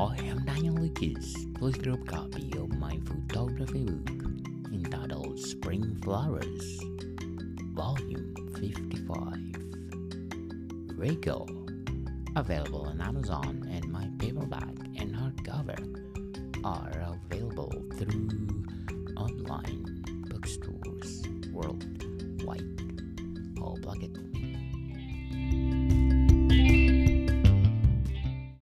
Oh, I'm Daniel Lucas. Please grab a copy of my photography book entitled Spring Flowers, Volume 55. Regal. Available on Amazon, and my paperback and hardcover are available through online bookstores worldwide. I'll plug it.